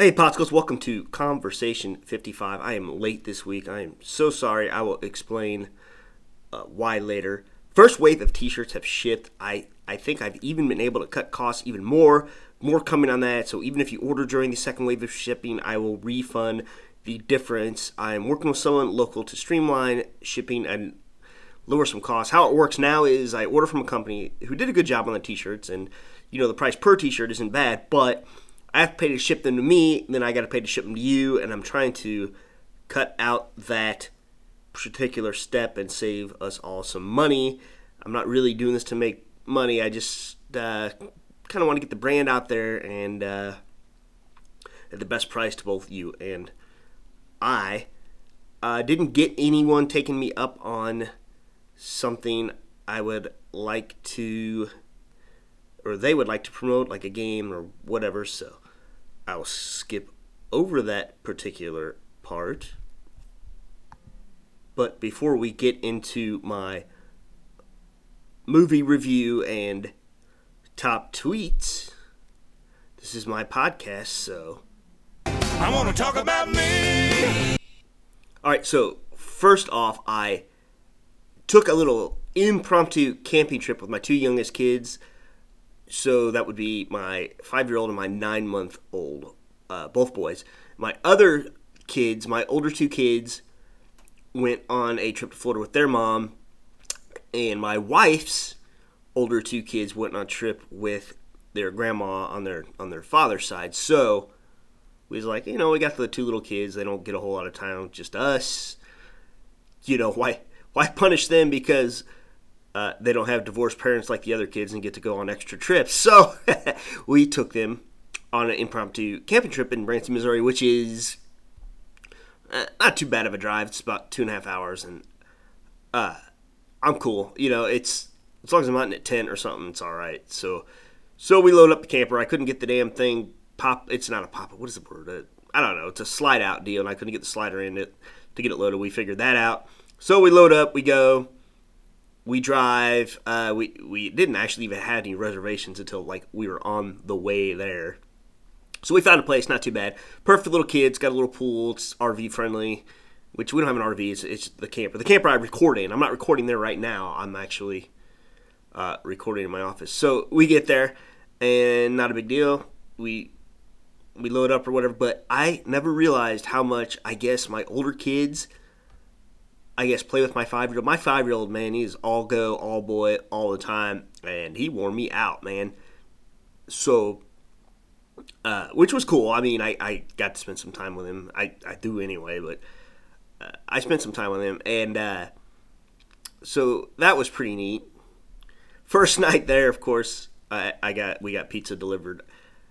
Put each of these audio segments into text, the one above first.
Hey, Popsicles, welcome to Conversation 55. I am late this week. I am so sorry. I will explain uh, why later. First wave of t shirts have shipped. I, I think I've even been able to cut costs even more. More coming on that. So even if you order during the second wave of shipping, I will refund the difference. I am working with someone local to streamline shipping and lower some costs. How it works now is I order from a company who did a good job on the t shirts, and you know, the price per t shirt isn't bad, but I have to pay to ship them to me, then I got to pay to ship them to you, and I'm trying to cut out that particular step and save us all some money. I'm not really doing this to make money. I just uh, kind of want to get the brand out there and uh, at the best price to both you and I. Uh, didn't get anyone taking me up on something I would like to, or they would like to promote, like a game or whatever. So I'll skip over that particular part. But before we get into my movie review and top tweets, this is my podcast, so. I want to talk about me. All right, so first off, I took a little impromptu camping trip with my two youngest kids so that would be my five year old and my nine month old, uh, both boys. My other kids, my older two kids, went on a trip to Florida with their mom, and my wife's older two kids went on a trip with their grandma on their on their father's side. So we was like, you know, we got the two little kids. They don't get a whole lot of time, just us. You know, why why punish them because uh, they don't have divorced parents like the other kids and get to go on extra trips. So we took them on an impromptu camping trip in Branson, Missouri, which is uh, not too bad of a drive. It's about two and a half hours, and uh, I'm cool. You know, it's as long as I'm not in a tent or something, it's all right. So, so we load up the camper. I couldn't get the damn thing pop. It's not a pop. What is the word? Uh, I don't know. It's a slide out deal, and I couldn't get the slider in it to get it loaded. We figured that out. So we load up. We go we drive. Uh, we we didn't actually even have any reservations until like we were on the way there. So we found a place, not too bad. Perfect little kids, got a little pool. It's RV friendly, which we don't have an RV. It's, it's the camper. The camper I record in. I'm not recording there right now. I'm actually uh, recording in my office. So we get there, and not a big deal. We we load up or whatever. But I never realized how much I guess my older kids I guess, play with my five year old. My five year old, man, he's all go, all boy, all the time. And he wore me out, man. So, uh, which was cool. I mean, I, I got to spend some time with him. I, I do anyway, but uh, I spent some time with him. And uh, so that was pretty neat. First night there, of course, I, I got we got pizza delivered.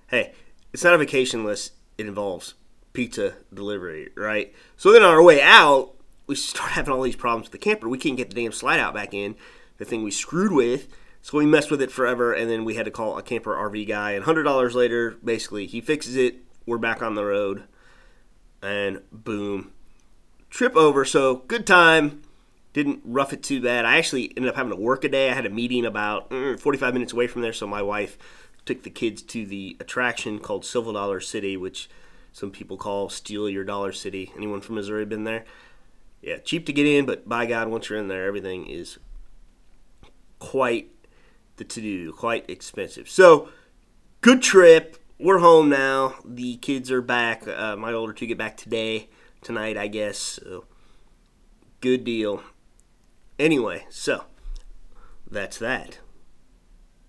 Hey, it's not a vacation list. It involves pizza delivery, right? So then on our way out, we start having all these problems with the camper. We can't get the damn slide out back in, the thing we screwed with. So we messed with it forever, and then we had to call a camper RV guy. And hundred dollars later, basically, he fixes it. We're back on the road, and boom, trip over. So good time. Didn't rough it too bad. I actually ended up having to work a day. I had a meeting about mm, 45 minutes away from there, so my wife took the kids to the attraction called Silver Dollar City, which some people call Steal Your Dollar City. Anyone from Missouri been there? Yeah, cheap to get in, but by God, once you're in there, everything is quite the to do, quite expensive. So, good trip. We're home now. The kids are back. Uh, my older two get back today, tonight, I guess. So, good deal. Anyway, so that's that.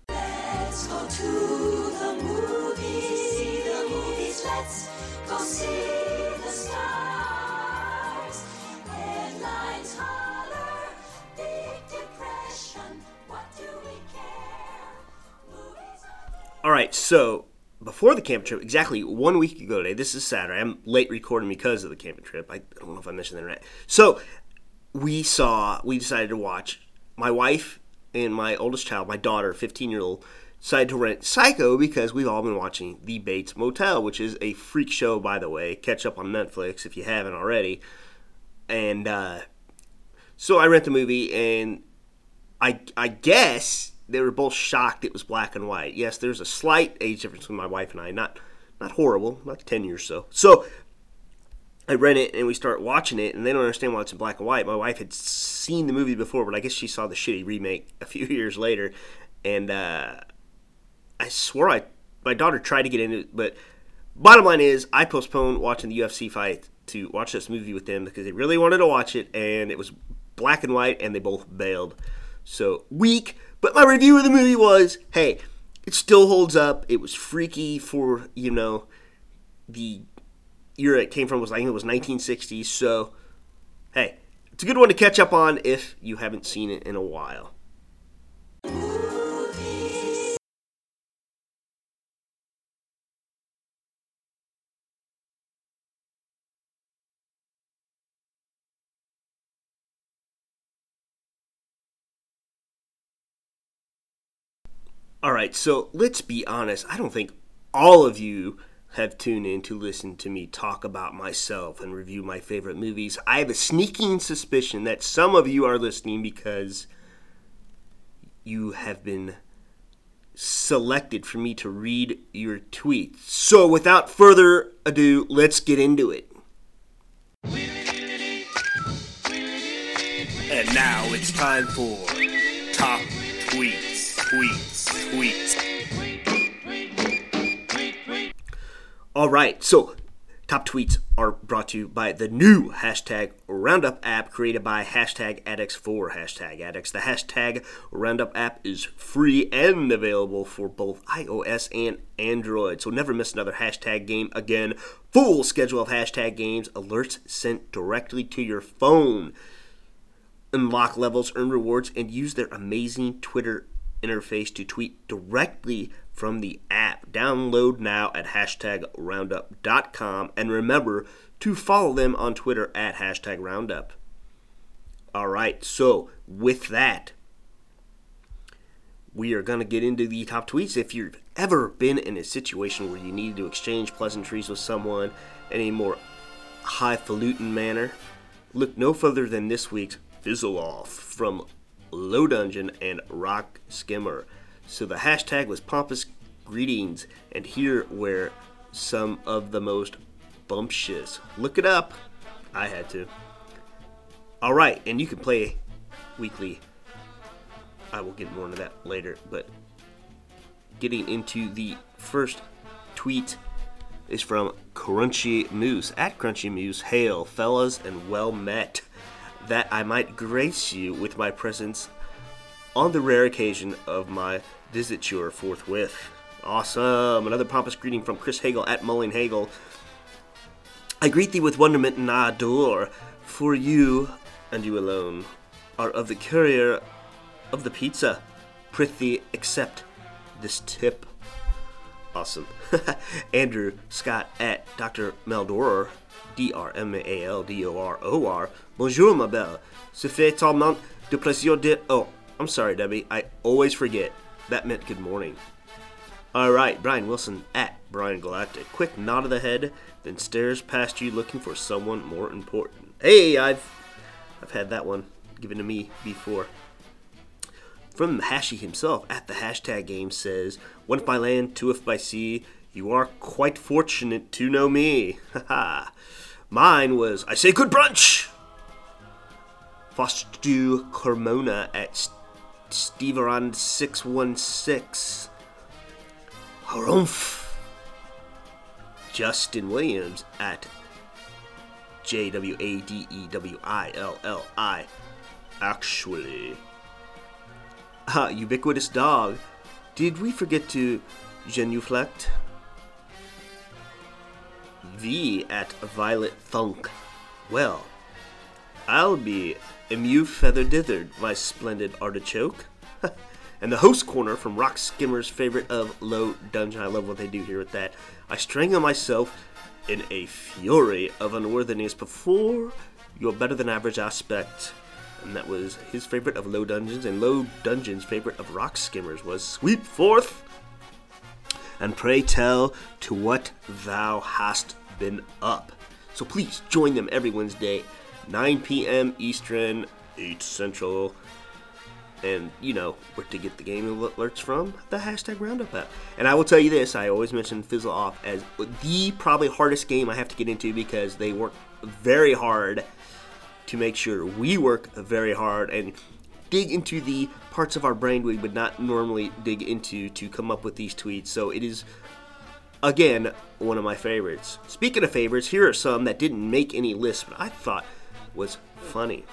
Let's go to the movies. See the movies. Let's go see. So before the camping trip, exactly one week ago today, this is Saturday. I'm late recording because of the camping trip. I don't know if I mentioned that not. So we saw, we decided to watch my wife and my oldest child, my daughter, 15 year old, decided to rent Psycho because we've all been watching The Bates Motel, which is a freak show, by the way. Catch up on Netflix if you haven't already. And uh, so I rent the movie, and I I guess they were both shocked it was black and white. Yes, there's a slight age difference between my wife and I, not not horrible, like 10 years so. So I rent it and we start watching it, and they don't understand why it's in black and white. My wife had seen the movie before, but I guess she saw the shitty remake a few years later, and uh, I swore I my daughter tried to get into it, but bottom line is I postponed watching the UFC fight to watch this movie with them because they really wanted to watch it, and it was black and white, and they both bailed. So weak, but my review of the movie was, hey, it still holds up. It was freaky for you know the era it came from was I think it was 1960s. So hey, it's a good one to catch up on if you haven't seen it in a while. All right, so let's be honest. I don't think all of you have tuned in to listen to me talk about myself and review my favorite movies. I have a sneaking suspicion that some of you are listening because you have been selected for me to read your tweets. So, without further ado, let's get into it. And now it's time for Top Tweets, Tweets, Tweets. All right, so top tweets are brought to you by the new hashtag Roundup app created by hashtag addicts for hashtag addicts. The hashtag Roundup app is free and available for both iOS and Android, so never miss another hashtag game again. Full schedule of hashtag games, alerts sent directly to your phone. Unlock levels, earn rewards, and use their amazing Twitter interface to tweet directly from the app. Download now at hashtag roundup.com and remember to follow them on Twitter at hashtag roundup. All right, so with that, we are going to get into the top tweets. If you've ever been in a situation where you need to exchange pleasantries with someone in a more highfalutin manner, look no further than this week's Fizzle Off from Low Dungeon and Rock Skimmer. So the hashtag was pompous greetings, and here were some of the most bumptious. Look it up. I had to. All right, and you can play weekly. I will get more into that later, but getting into the first tweet is from Crunchy Moose at Crunchy Moose. Hail, fellas, and well met. That I might grace you with my presence on the rare occasion of my visiture forthwith. Awesome. Another pompous greeting from Chris Hagel at Mulling Hagel. I greet thee with wonderment and ardor, for you, and you alone, are of the courier of the pizza. Prithee, accept this tip. Awesome. Andrew Scott at Dr. Meldor, D R M A L D O R O R. Bonjour, ma belle. Se fait tellement de plaisir de. Oh, I'm sorry, Debbie. I always forget. That meant good morning. All right, Brian Wilson at Brian Galactic. Quick nod of the head, then stares past you looking for someone more important. Hey, I've I've had that one given to me before. From Hashi himself at the hashtag game says, One if by land, two if by sea. You are quite fortunate to know me. Mine was, I say good brunch! Fostu Carmona at Steveron616. Harumph. Justin Williams at J W A D E W I L L I. Actually. Ah, ubiquitous dog. Did we forget to genuflect? V at Violet Thunk. Well, I'll be emu feather dithered, my splendid artichoke. and the host corner from Rock Skimmer's favorite of Low Dungeon. I love what they do here with that. I strangle myself in a fury of unworthiness before your better than average aspect. And that was his favorite of Low Dungeons, and Low Dungeon's favorite of Rock Skimmers was Sweep Forth. And pray tell to what thou hast been up. So please join them every Wednesday, 9 p.m. Eastern, 8 Central. And you know where to get the game alerts from? The hashtag Roundup app. And I will tell you this: I always mention Fizzle Off as the probably hardest game I have to get into because they work very hard to make sure we work very hard and dig into the parts of our brain we would not normally dig into to come up with these tweets. So it is again one of my favorites. Speaking of favorites, here are some that didn't make any lists, but I thought was funny.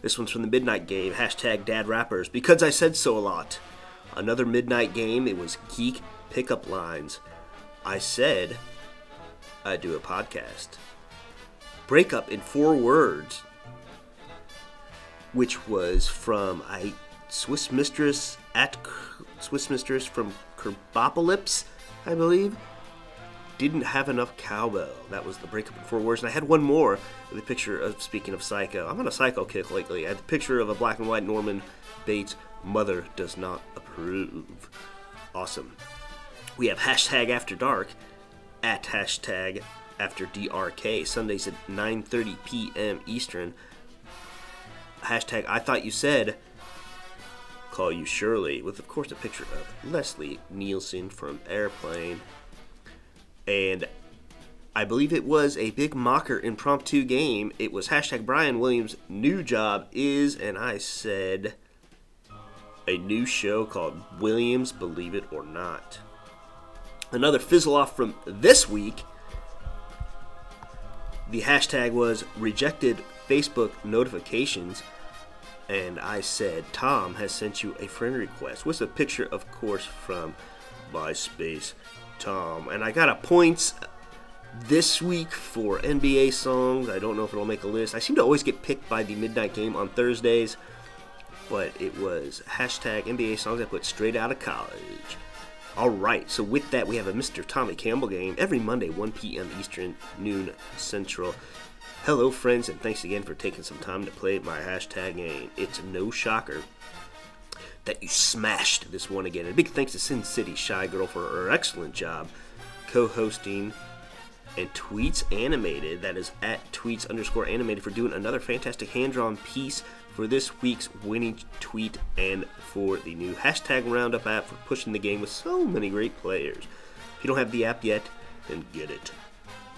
This one's from the Midnight Game, hashtag Dad Rappers, because I said so a lot. Another Midnight Game, it was Geek Pickup Lines. I said I'd do a podcast. Breakup in four words, which was from I Swiss Mistress at Swiss Mistress from Kerbopolis, I believe didn't have enough cowbell. That was the breakup in four words. And I had one more a picture of, speaking of Psycho, I'm on a Psycho kick lately. I had the picture of a black and white Norman Bates, mother does not approve. Awesome. We have hashtag after dark at hashtag after DRK, Sundays at 9.30 p.m. Eastern. Hashtag I thought you said call you Shirley, with of course a picture of Leslie Nielsen from Airplane and I believe it was a big mocker impromptu game. It was hashtag Brian Williams' new job is, and I said a new show called Williams Believe It or Not. Another fizzle off from this week. The hashtag was rejected Facebook notifications. And I said, Tom has sent you a friend request What's a picture, of course, from MySpace Tom. And I got a points this week for NBA songs. I don't know if it'll make a list. I seem to always get picked by the midnight game on Thursdays, but it was hashtag NBA songs I put straight out of college. All right, so with that, we have a Mr. Tommy Campbell game every Monday, 1 p.m. Eastern, noon Central. Hello, friends, and thanks again for taking some time to play my hashtag game. It's no shocker that you smashed this one again. And big thanks to Sin City Shy Girl for her excellent job co hosting and Tweets Animated, that is at Tweets underscore animated, for doing another fantastic hand drawn piece for this week's winning tweet and for the new hashtag Roundup app for pushing the game with so many great players. If you don't have the app yet, then get it.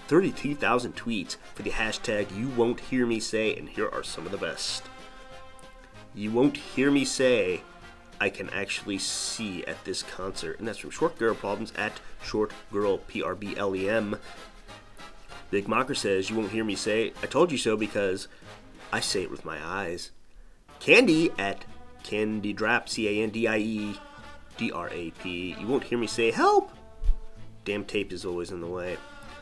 32,000 tweets for the hashtag You Won't Hear Me Say, and here are some of the best. You won't hear me say I can actually see at this concert. And that's from Short Girl Problems at Short Girl P R B L E M. Big Mocker says, You won't hear me say, I told you so because I say it with my eyes. Candy at Candy Drap, C A N D I E D R A P. You won't hear me say, Help! Damn tape is always in the way.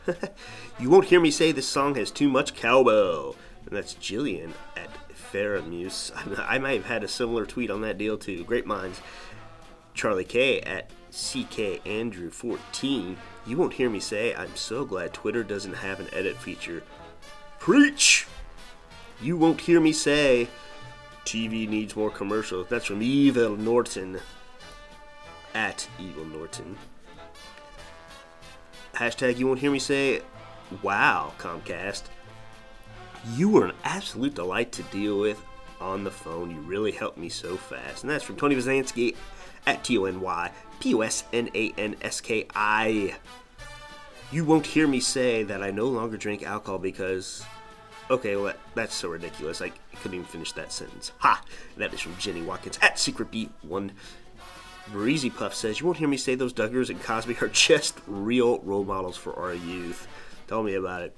you won't hear me say this song has too much cowbell. And that's Jillian at Faramuse. I might have had a similar tweet on that deal too. Great minds. Charlie K at CK Andrew 14. You won't hear me say, I'm so glad Twitter doesn't have an edit feature. Preach! You won't hear me say, TV needs more commercials. That's from Evil Norton. At Evil Norton. Hashtag you won't hear me say, wow, Comcast. You were an absolute delight to deal with on the phone. You really helped me so fast. And that's from Tony Vazansky at T O N Y P O S N A N S K I. You won't hear me say that I no longer drink alcohol because. Okay, well, that's so ridiculous. I couldn't even finish that sentence. Ha! That is from Jenny Watkins at Secret Beat 1. Breezy Puff says, You won't hear me say those Duggars and Cosby are just real role models for our youth. Tell me about it.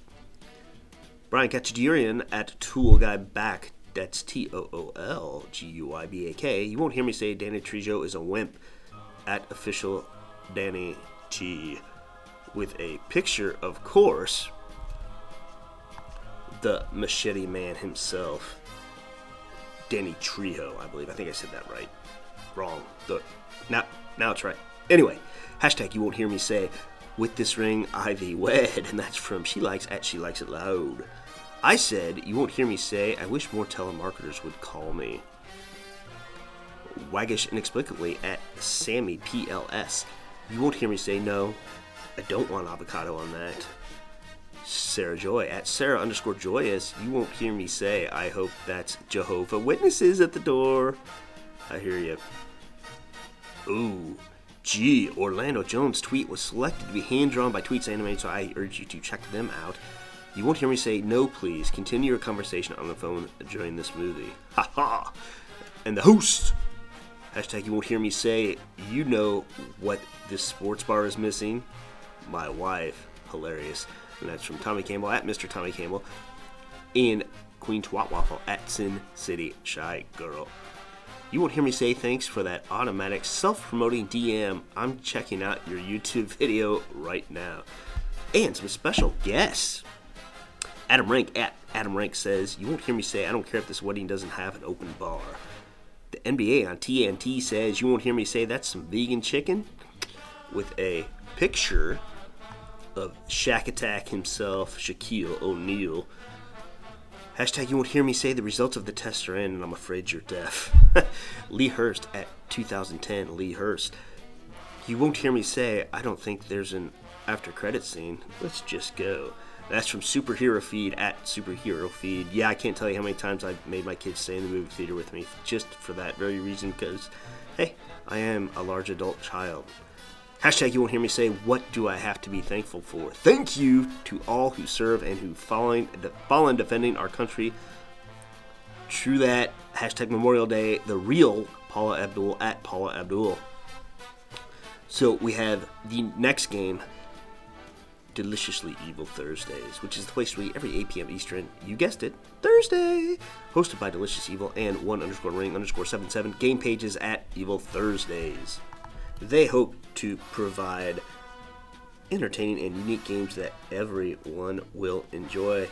Brian Kachadurian at Tool Guy Back. That's T O O L G U I B A K. You won't hear me say Danny Trejo is a wimp at official Danny T with a picture, of course, the machete man himself, Danny Trejo, I believe. I think I said that right. Wrong. The now now it's right. Anyway, hashtag you won't hear me say with this ring Ivy wed, and that's from She Likes at She Likes It Loud. I said, you won't hear me say, I wish more telemarketers would call me. Waggish inexplicably at Sammy PLS. You won't hear me say no. I don't want avocado on that. Sarah Joy at Sarah underscore joyous. You won't hear me say, I hope that's Jehovah Witnesses at the door. I hear you. Ooh, gee, Orlando Jones' tweet was selected to be hand drawn by Tweets Animated, so I urge you to check them out. You won't hear me say no, please. Continue your conversation on the phone during this movie. Ha ha! And the host! Hashtag you won't hear me say, you know what this sports bar is missing? My wife. Hilarious. And that's from Tommy Campbell at Mr. Tommy Campbell. And Queen Twat Waffle at Sin City Shy Girl. You won't hear me say thanks for that automatic self promoting DM. I'm checking out your YouTube video right now. And some special guests. Adam Rank at Adam Rank says, You won't hear me say, I don't care if this wedding doesn't have an open bar. The NBA on TNT says, You won't hear me say that's some vegan chicken with a picture of Shaq Attack himself, Shaquille O'Neal. Hashtag you won't hear me say the results of the test are in, and I'm afraid you're deaf. Lee Hurst at 2010, Lee Hurst. You won't hear me say, I don't think there's an after credit scene. Let's just go. That's from Superhero Feed at Superhero Feed. Yeah, I can't tell you how many times I've made my kids stay in the movie theater with me just for that very reason because, hey, I am a large adult child. Hashtag you won't hear me say, What do I have to be thankful for? Thank you to all who serve and who fallen, fallen defending our country. True that. Hashtag Memorial Day, the real Paula Abdul at Paula Abdul. So we have the next game, Deliciously Evil Thursdays, which is the place where every 8 p.m. Eastern, you guessed it, Thursday, hosted by Delicious Evil and one underscore ring underscore seven seven game pages at Evil Thursdays. They hope to provide entertaining and unique games that everyone will enjoy.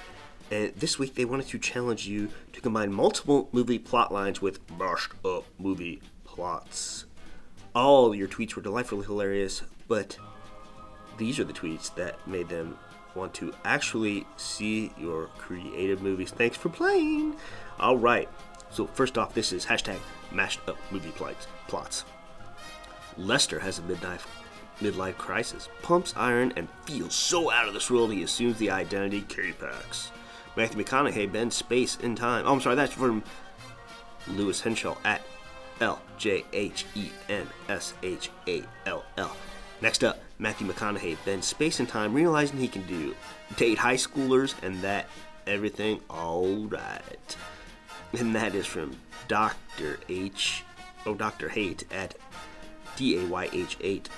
And this week they wanted to challenge you to combine multiple movie plot lines with mashed up movie plots. All your tweets were delightfully hilarious, but these are the tweets that made them want to actually see your creative movies. Thanks for playing. All right. So first off, this is hashtag mashed up movie plots. Plots. Lester has a midlife midlife crisis, pumps iron, and feels so out of this world he assumes the identity K-Pax. Matthew McConaughey bends space and time. Oh, I'm sorry, that's from Lewis Henshall at L J H E N S H A L L. Next up, Matthew McConaughey bends space and time, realizing he can do date high schoolers and that everything all right. And that is from Dr. H. Oh, Dr. Hate at D A Y H 8.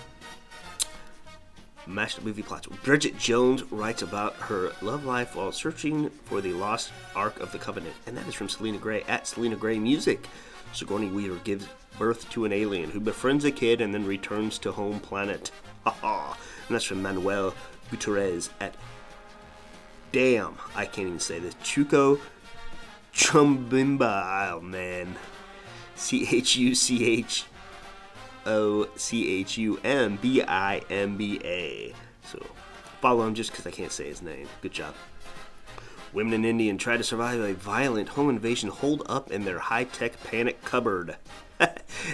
Mashed movie plots. Bridget Jones writes about her love life while searching for the lost Ark of the Covenant, and that is from Selena Gray at Selena Gray Music. Sigourney Weaver gives birth to an alien who befriends a kid and then returns to home planet. Haha. and that's from Manuel Gutierrez at Damn, I can't even say this. Chucho Chumbimba, oh man. C H U C H O C H U M B I M B A. So follow him just because I can't say his name. Good job. Women in India try to survive a violent home invasion holed up in their high tech panic cupboard. and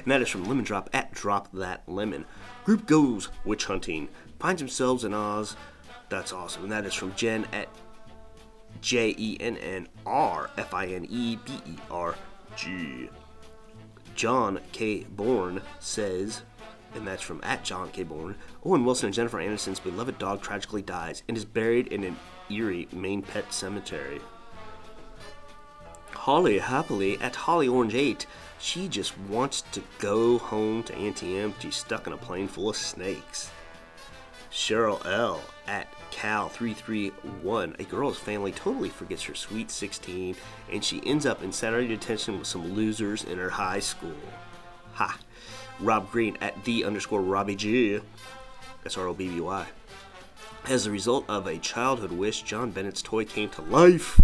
that is from Lemon Drop at Drop That Lemon. Group goes witch hunting, finds themselves in Oz. That's awesome. And that is from Jen at J E N N R F I N E B E R G. John K. Bourne says, and that's from at John K. Bourne, Owen Wilson and Jennifer Aniston's beloved dog tragically dies and is buried in an eerie Maine pet cemetery. Holly happily at Holly Orange 8, she just wants to go home to Auntie M. She's stuck in a plane full of snakes. Cheryl L. at Cal331, a girl's family totally forgets her sweet 16 and she ends up in Saturday detention with some losers in her high school. Ha! Rob Green at the underscore Robby G. That's R O B B Y. As a result of a childhood wish, John Bennett's toy came to life,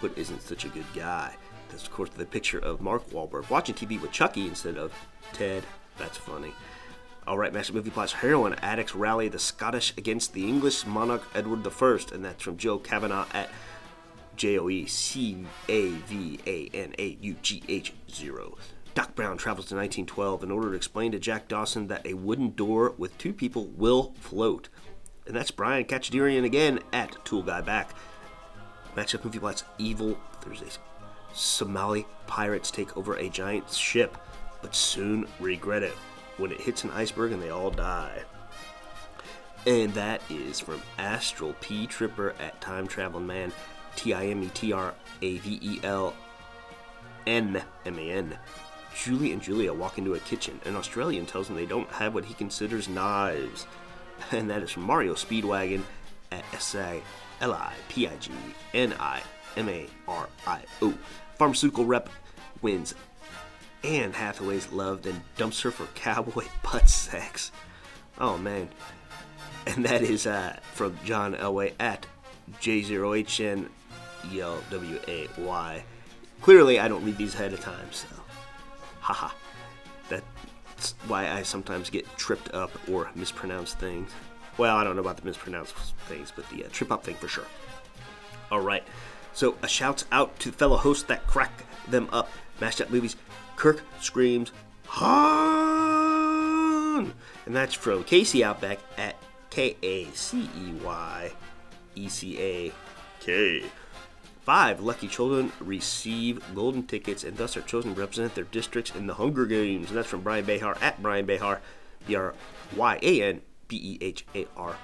but isn't such a good guy. That's, of course, the picture of Mark Wahlberg watching TV with Chucky instead of Ted. That's funny. All right, Master Movie Plots. Heroin addicts rally the Scottish against the English monarch Edward I, and that's from Joe Cavanaugh at J O E C A V A N A U G H 0. Doc Brown travels to 1912 in order to explain to Jack Dawson that a wooden door with two people will float. And that's Brian Kachadirian again at Tool Guy Back. Matchup Movie Plots Evil Thursdays. Somali pirates take over a giant ship. but soon regret it when it hits an iceberg and they all die. And that is from Astral P Tripper at Time Traveling Man, T I M E T R A V E L N M A N. Julie and Julia walk into a kitchen. An Australian tells them they don't have what he considers knives. And that is from Mario Speedwagon at S A L I P I G N I M A R I O. Pharmaceutical rep wins Anne Hathaway's loved and dumps her for cowboy butt sex. Oh man. And that is uh, from John Elway at J0HNELWAY. Clearly, I don't read these ahead of time, so haha. That's why I sometimes get tripped up or mispronounce things. Well, I don't know about the mispronounced things, but the uh, trip up thing for sure. All right. So a shout out to fellow hosts that crack them up. Mashed up movies. Kirk screams Han, and that's from Casey Outback at K A C E Y E C A K. Five lucky children receive golden tickets and thus are chosen to represent their districts in the Hunger Games. And that's from Bryan Behar at Bryan Behar, B R Y A N B E H A R.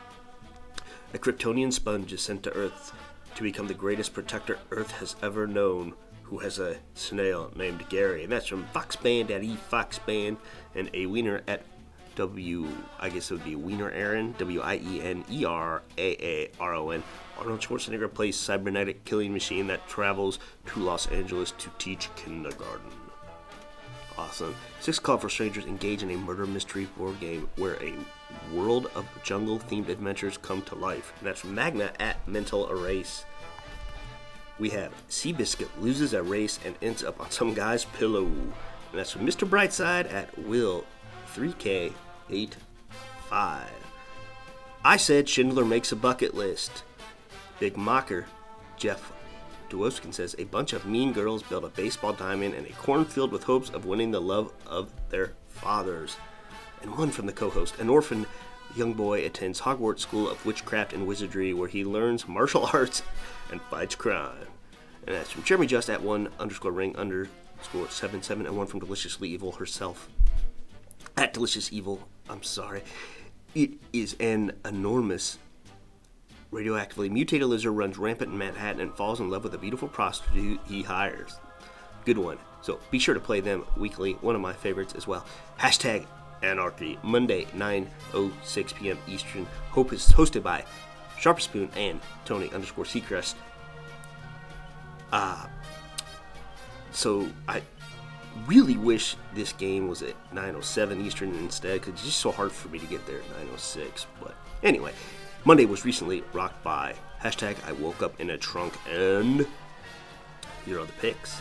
A Kryptonian sponge is sent to Earth to become the greatest protector Earth has ever known, who has a snail named Gary. And that's from Foxband at E Foxband and a wiener at W, I guess it would be Wiener Aaron, W I E N E R A A R O N. Arnold Schwarzenegger plays cybernetic killing machine that travels to Los Angeles to teach kindergarten. Awesome. Six Call for Strangers engage in a murder mystery board game where a world of jungle themed adventures come to life. And that's from Magna at Mental Erase. We have Seabiscuit loses a race and ends up on some guy's pillow. And that's from Mr. Brightside at Will 3K85. I said Schindler makes a bucket list. Big Mocker, Jeff Dwoskin says a bunch of mean girls build a baseball diamond in a cornfield with hopes of winning the love of their fathers. And one from the co host, an orphan young boy attends Hogwarts School of Witchcraft and Wizardry where he learns martial arts and fights crime. And that's from Jeremy Just at one underscore ring underscore seven seven and one from Deliciously Evil herself. At Delicious Evil, I'm sorry. It is an enormous radioactively mutated lizard runs rampant in Manhattan and falls in love with a beautiful prostitute he hires. Good one. So be sure to play them weekly. One of my favorites as well. Hashtag Anarchy. Monday, 9.06 p.m. Eastern. Hope is hosted by Sharp Spoon and Tony underscore Seacrest. Uh, so I really wish this game was at 9.07 Eastern instead because it's just so hard for me to get there at 9.06. But anyway, Monday was recently rocked by hashtag I woke up in a trunk and here are the picks.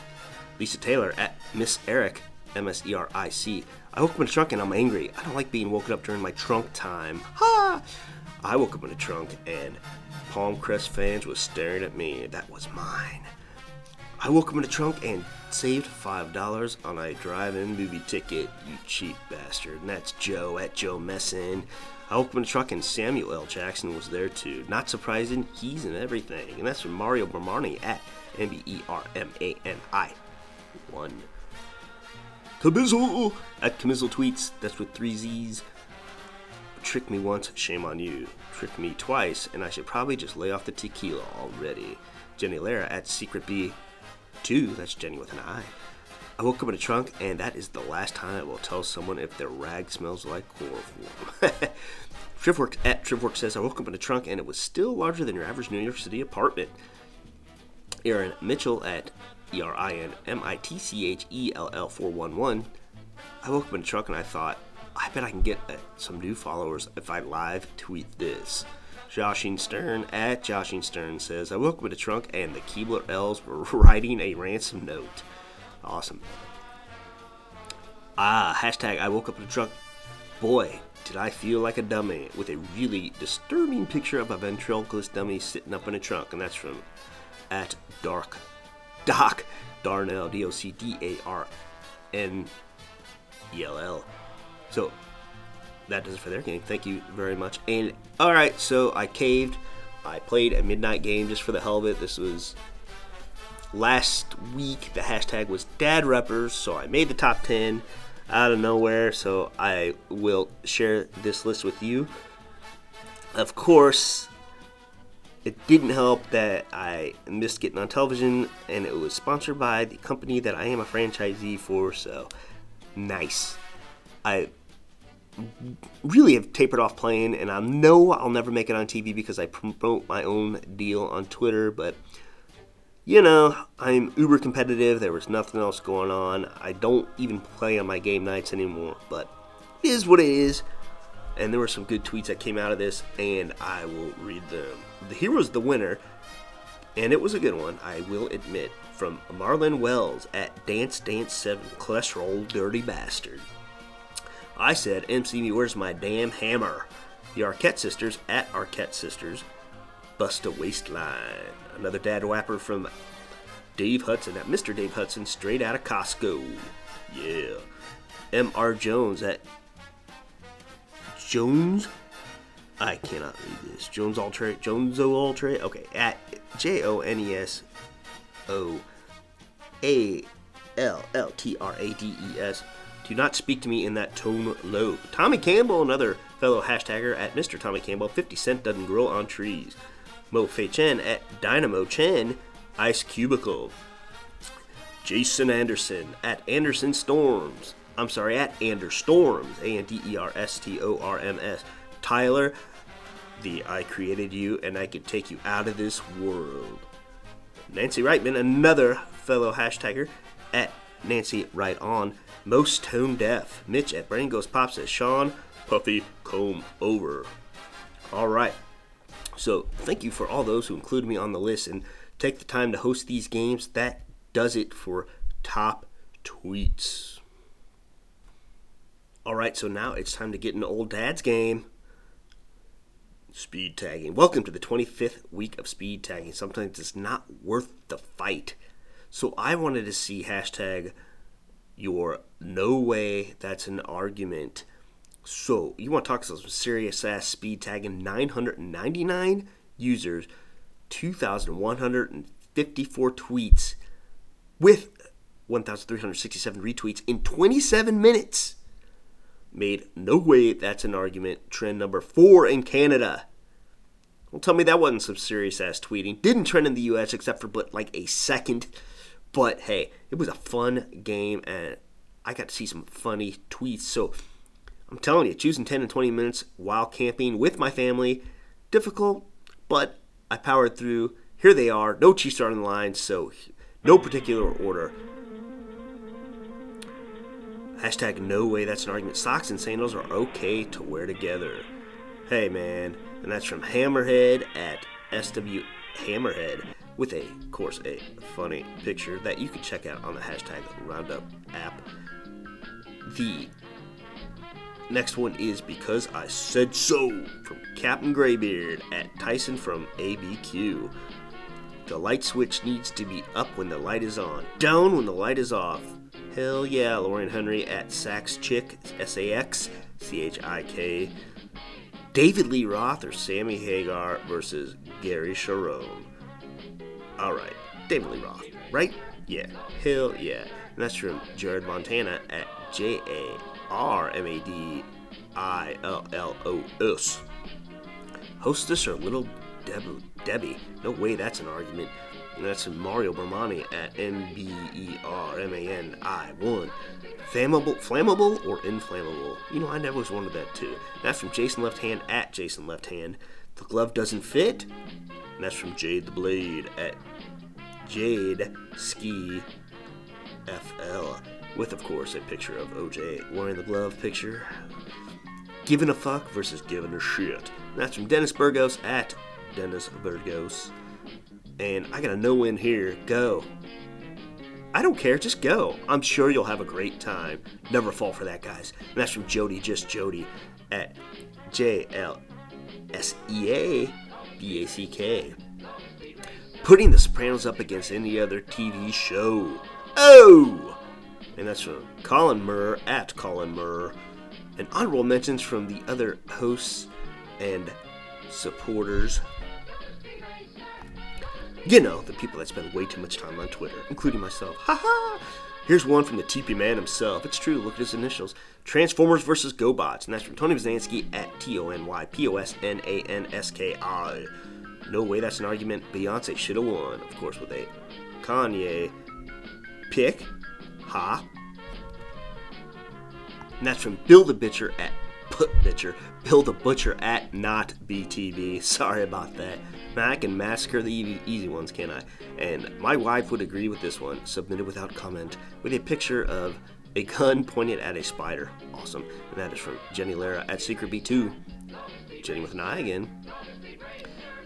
Lisa Taylor at Miss Eric, M S E R I C. I woke up in a trunk and I'm angry. I don't like being woken up during my trunk time. Ha! I woke up in a trunk and Palm Crest fans was staring at me. That was mine. I woke up in a trunk and saved $5 on a drive in movie ticket, you cheap bastard. And that's Joe at Joe Messin. I woke up in a truck and Samuel L. Jackson was there too. Not surprising, he's in everything. And that's from Mario Bermani at M B E R M A N I 1. Camizzle at Camizzle Tweets, that's with three Z's. Trick me once, shame on you. Trick me twice, and I should probably just lay off the tequila already. Jenny Lara at Secret B 2, that's Jenny with an I. I woke up in a trunk, and that is the last time I will tell someone if their rag smells like chloroform. Tripwork at Tripwork says I woke up in a trunk, and it was still larger than your average New York City apartment. Aaron Mitchell at E R I N M I T C H E L L 411. I woke up in a truck and I thought, I bet I can get uh, some new followers if I live tweet this. Joshing Stern at Joshing Stern says, I woke up in a trunk and the Keebler Elves were writing a ransom note. Awesome. Ah, hashtag I woke up in a trunk. Boy, did I feel like a dummy with a really disturbing picture of a ventriloquist dummy sitting up in a trunk, and that's from at Dark Doc Darnell D O C D A R N E L L. So that does it for their game. Thank you very much. And all right, so I caved. I played a midnight game just for the hell of it. This was last week. The hashtag was Dad Rappers, so I made the top ten. out of nowhere, so I will share this list with you. Of course, it didn't help that I missed getting on television, and it was sponsored by the company that I am a franchisee for, so nice. I really have tapered off playing, and I know I'll never make it on TV because I promote my own deal on Twitter, but you know, I'm uber competitive. There was nothing else going on. I don't even play on my game nights anymore, but it is what it is. And there were some good tweets that came out of this, and I will read them. The hero's the winner, and it was a good one, I will admit, from Marlon Wells at Dance Dance 7, cholesterol dirty bastard. I said, MC me, where's my damn hammer? The Arquette sisters at Arquette sisters, bust a waistline. Another dad whapper from Dave Hudson at Mr. Dave Hudson, straight out of Costco. Yeah. M.R. Jones at Jones. I cannot read this. Jones Ultra. Joneso Ultra. Okay. At J O N E S O A L L T R A D E S. Do not speak to me in that tone low. Tommy Campbell, another fellow hashtagger at Mr. Tommy Campbell. 50 Cent doesn't grow on trees. Mo Fei Chen at Dynamo Chen, Ice Cubicle. Jason Anderson at Anderson Storms. I'm sorry, at Ander Storms, A N D E R S T O R M S. Tyler, the I created you and I could take you out of this world. Nancy Reitman, another fellow hashtagger at Nancy Right On. Most tone deaf. Mitch at Brain Goes Pops at Sean Puffy Comb Over. All right. So thank you for all those who include me on the list and take the time to host these games. That does it for top tweets. All right, so now it's time to get an old dad's game. Speed tagging. Welcome to the 25th week of speed tagging. Sometimes it's not worth the fight. So I wanted to see hashtag your no way that's an argument so, you want to talk some serious ass speed tagging 999 users, 2,154 tweets with 1,367 retweets in 27 minutes. Made no way that's an argument. Trend number four in Canada. Well, tell me that wasn't some serious ass tweeting. Didn't trend in the US except for but like a second. But hey, it was a fun game and I got to see some funny tweets. So, I'm telling you, choosing 10 and 20 minutes while camping with my family, difficult, but I powered through. Here they are, no Chiefs starting the line, so no particular order. Hashtag no way that's an argument. Socks and sandals are okay to wear together. Hey man, and that's from Hammerhead at SW Hammerhead with a, of course, a funny picture that you can check out on the hashtag Roundup app. The Next one is Because I Said So from Captain Graybeard at Tyson from ABQ. The light switch needs to be up when the light is on, down when the light is off. Hell yeah, Lauren Henry at Sax Chick, S A X C H I K. David Lee Roth or Sammy Hagar versus Gary Cherone. Alright, David Lee Roth, right? Yeah, hell yeah. And that's from Jared Montana at J A R M A D I L L O S. Hostess or Little Deb- Debbie? No way that's an argument. And that's from Mario Bermani at M B E R M A N I 1. Flammable, flammable or inflammable? You know, I never was one of that too. That's from Jason Left Hand at Jason Left Hand. The glove doesn't fit. And that's from Jade the Blade at Jade Ski FL with, of course, a picture of OJ wearing the glove picture. Giving a fuck versus giving a shit. That's from Dennis Burgos at Dennis Burgos. And I got a no win here. Go. I don't care, just go. I'm sure you'll have a great time. Never fall for that, guys. And that's from Jody, just Jody, at J L S E A B A C K. Putting The Sopranos up against any other TV show. Oh! and that's from Colin Murr at Colin Murr. And honorable mentions from the other hosts and supporters. You know, the people that spend way too much time on Twitter, including myself. Ha ha! Here's one from the TP man himself. It's true, look at his initials. Transformers versus GoBots, and that's from Tony Posnanski at T O N Y P O S N A N S K I. No way that's an argument. Beyonce should have won, of course, with a Kanye pick. Ha. And that's from Bill the Bitcher at Put Bitcher. Bill the Butcher at not BTB. Sorry about that. I can massacre the easy, easy ones, can I? And my wife would agree with this one, submitted without comment, with a picture of a gun pointed at a spider. Awesome. And that is from Jenny Lara at Secret B2. Jenny with an eye again.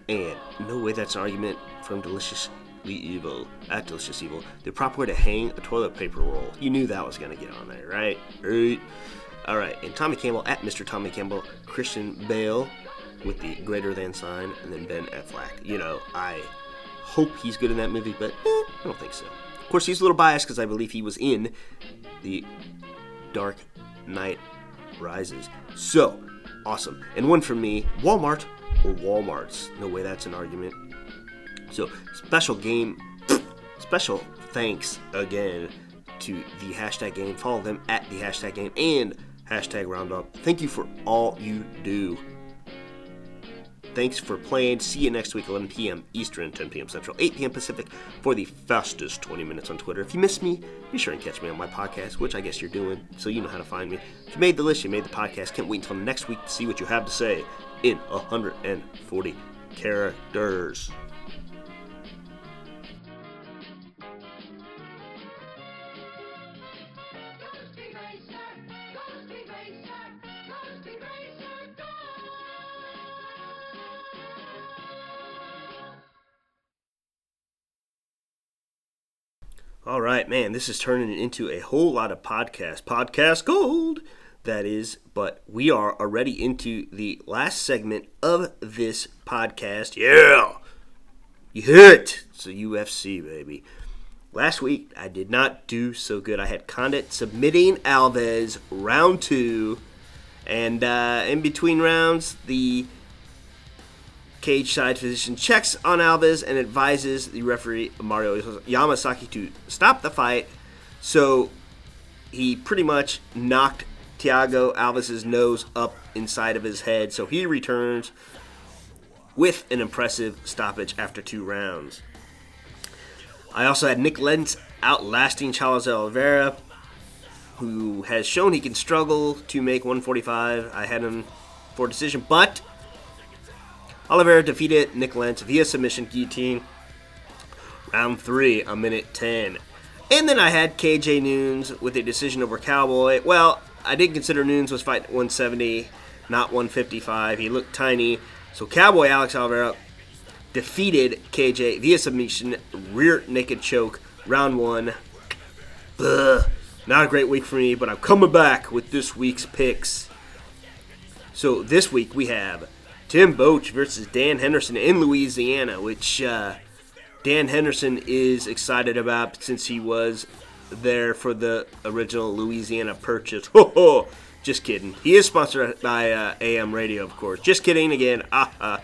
And no way that's an argument from Deliciously Evil at Delicious Evil. The proper way to hang a toilet paper roll. You knew that was going to get on there, right? Right. All right. And Tommy Campbell at Mr. Tommy Campbell. Christian Bale with the greater than sign. And then Ben Affleck. You know, I hope he's good in that movie, but eh, I don't think so. Of course, he's a little biased because I believe he was in the Dark Knight Rises. So, awesome. And one from me Walmart or Walmarts. No way that's an argument. So, special game, special thanks again to the hashtag game. Follow them at the hashtag game and hashtag roundup. Thank you for all you do. Thanks for playing. See you next week, 11 p.m. Eastern, 10 p.m. Central, 8 p.m. Pacific, for the fastest 20 minutes on Twitter. If you miss me, be sure and catch me on my podcast, which I guess you're doing, so you know how to find me. If you made the list, you made the podcast. Can't wait until next week to see what you have to say in 140 characters. All right, man, this is turning into a whole lot of podcast. Podcast gold, that is. But we are already into the last segment of this podcast. Yeah! You hit! It's a UFC, baby. Last week, I did not do so good. I had Condit submitting Alves round two. And uh, in between rounds, the cage side physician checks on Alves and advises the referee Mario Yamasaki to stop the fight. So he pretty much knocked Thiago Alves's nose up inside of his head. So he returns with an impressive stoppage after two rounds. I also had Nik Lentz outlasting Charles Oliveira, who has shown he can struggle to make 145. I had him for decision, but Oliveira defeated Nik Lentz via submission guillotine. Round three, a minute 10. And then I had KJ Noons with a decision over Cowboy. Well, I did consider Noons was fighting 170, not 155. He looked tiny. So Cowboy Alex Oliveira defeated KJ via submission, rear naked choke, round one. Ugh. Not a great week for me, but I'm coming back with this week's picks. So this week we have Tim Boetsch versus Dan Henderson in Louisiana, which uh, Dan Henderson is excited about since he was there for the original Louisiana purchase. Ho ho! Just kidding. He is sponsored by uh, AM Radio, of course. Just kidding again. Ah ah.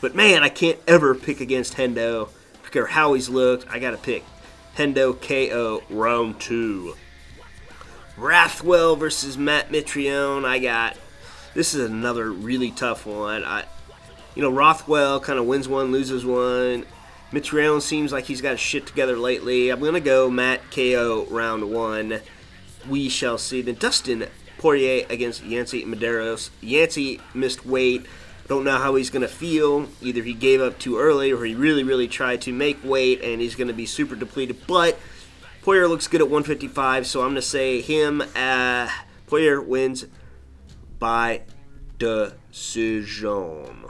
But man, I can't ever pick against Hendo. I care how he's looked. I gotta pick Hendo KO round two. Rothwell versus Matt Mitrione. I got. This is another really tough one. I, you know, Rothwell kind of wins one, loses one. Mitch Mitrione seems like he's got his shit together lately. I'm gonna go Matt KO round one. We shall see. Then Dustin Poirier against Yancy Medeiros. Yancy missed weight. Don't know how he's gonna feel. Either he gave up too early, or he really, really tried to make weight, and he's gonna be super depleted. But Poirier looks good at 155, so I'm gonna say him. Uh, Poirier wins by decision.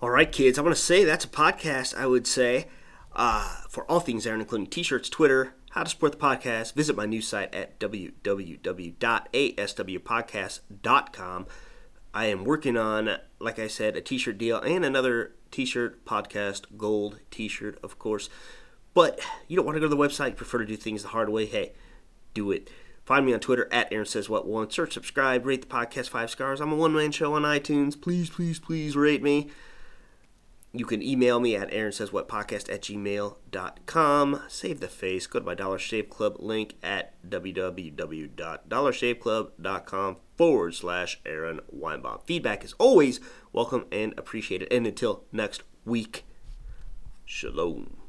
All right, kids, I want to say that's a podcast, I would say, uh, for all things Aaron, including t shirts, Twitter, how to support the podcast. Visit my new site at www.aswpodcast.com. I am working on, like I said, a t shirt deal and another t shirt podcast, gold t shirt, of course. But you don't want to go to the website, you prefer to do things the hard way. Hey, do it. Find me on Twitter at Aaron Says What One. Search, subscribe, rate the podcast five stars. I'm a one man show on iTunes. Please, please, please rate me. You can email me at Aaron Says What Podcast at gmail.com. Save the face. Go to my Dollar Shave Club link at www.dollarshaveclub.com forward slash Aaron Weinbaum. Feedback is always welcome and appreciated. And until next week, shalom.